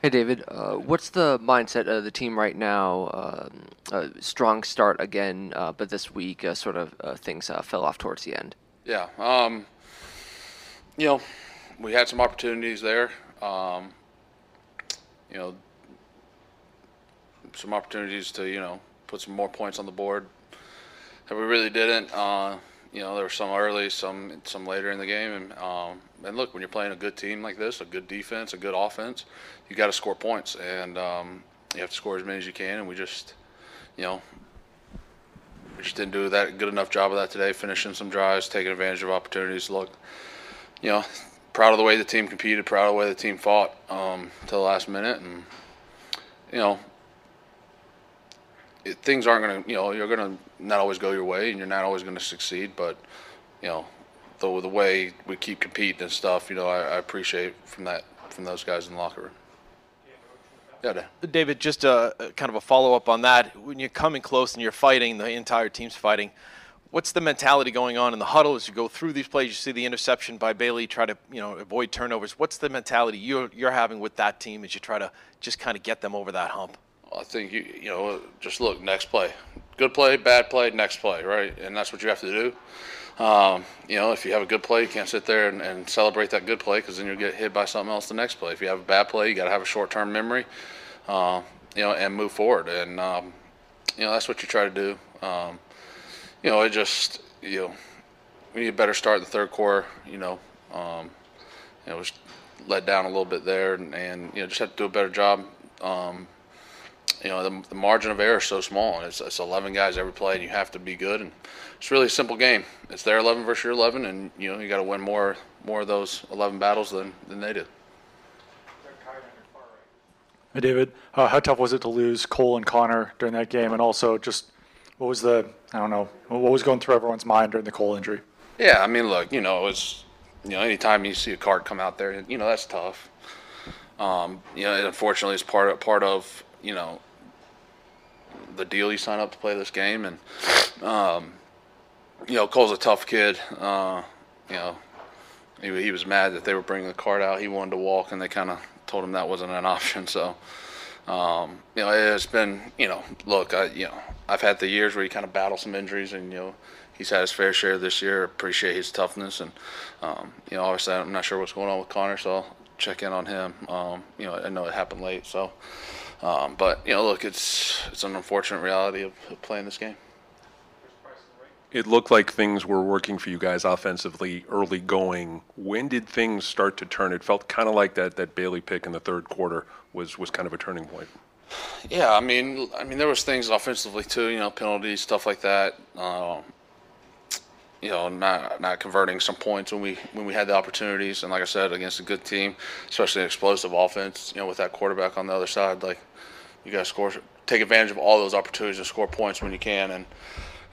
Hey, David. Uh, what's the mindset of the team right now? Um, a strong start again, uh, but this week, uh, sort of uh, things uh, fell off towards the end. Yeah. Um, you know, we had some opportunities there. Um, you know, some opportunities to you know put some more points on the board that we really didn't. You know, there were some early, some some later in the game, and um, and look, when you're playing a good team like this, a good defense, a good offense, you got to score points, and um, you have to score as many as you can. And we just, you know, we just didn't do that good enough job of that today. Finishing some drives, taking advantage of opportunities. Look, you know, proud of the way the team competed, proud of the way the team fought um, to the last minute, and you know, things aren't going to, you know, you're going to not always go your way, and you're not always going to succeed. But you know, the the way we keep competing and stuff, you know, I, I appreciate from that from those guys in the locker room. Yeah, David, just a, a kind of a follow up on that. When you're coming close and you're fighting, the entire team's fighting. What's the mentality going on in the huddle as you go through these plays? You see the interception by Bailey, try to you know avoid turnovers. What's the mentality you're you're having with that team as you try to just kind of get them over that hump? I think you you know just look next play, good play, bad play, next play, right? And that's what you have to do. Um, you know, if you have a good play, you can't sit there and, and celebrate that good play because then you'll get hit by something else the next play. If you have a bad play, you got to have a short-term memory, uh, you know, and move forward. And um, you know that's what you try to do. Um, you know, it just you know we need a better start in the third quarter. You know, um, you know, was let down a little bit there, and, and you know just have to do a better job. Um, you know, the, the margin of error is so small, and it's, it's 11 guys every play, and you have to be good. And it's really a simple game. It's their 11 versus your 11, and you know you got to win more more of those 11 battles than than they did. Hey, David, uh, how tough was it to lose Cole and Connor during that game? And also, just what was the, I don't know, what was going through everyone's mind during the Cole injury? Yeah, I mean, look, you know, it's you know, anytime you see a card come out there, you know, that's tough. Um, you know, unfortunately, it's part of part of you know the deal you sign up to play this game, and um, you know, Cole's a tough kid. Uh, you know, he, he was mad that they were bringing the cart out. He wanted to walk, and they kind of told him that wasn't an option. So, um, you know, it's been, you know, look, I, you know, I've had the years where you kind of battle some injuries, and you know, he's had his fair share this year. Appreciate his toughness, and um, you know, obviously, I'm not sure what's going on with Connor, so I'll check in on him. Um, you know, I know it happened late, so. Um, but you know, look, it's it's an unfortunate reality of, of playing this game. It looked like things were working for you guys offensively early going. When did things start to turn? It felt kind of like that, that Bailey pick in the third quarter was, was kind of a turning point. Yeah, I mean, I mean, there was things offensively too. You know, penalties, stuff like that. Um, you know, not not converting some points when we when we had the opportunities, and like I said, against a good team, especially an explosive offense. You know, with that quarterback on the other side, like you got to score, take advantage of all those opportunities to score points when you can. And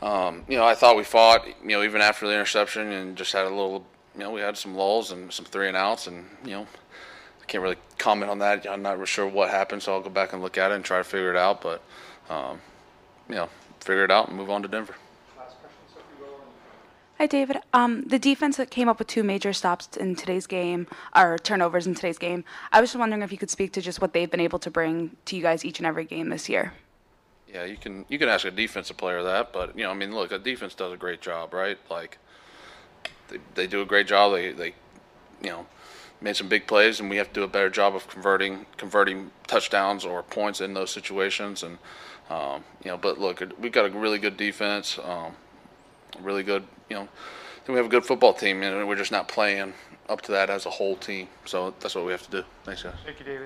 um, you know, I thought we fought. You know, even after the interception, and just had a little. You know, we had some lulls and some three and outs, and you know, I can't really comment on that. I'm not sure what happened, so I'll go back and look at it and try to figure it out. But um, you know, figure it out and move on to Denver. Hi, David. Um, the defense that came up with two major stops in today's game, or turnovers in today's game. I was just wondering if you could speak to just what they've been able to bring to you guys each and every game this year. Yeah, you can you can ask a defensive player that, but you know, I mean, look, a defense does a great job, right? Like they, they do a great job. They they you know made some big plays, and we have to do a better job of converting converting touchdowns or points in those situations. And um, you know, but look, we've got a really good defense. Um, really good, you know, we have a good football team, and we're just not playing up to that as a whole team. So that's what we have to do. Thanks, guys. Thank you, David.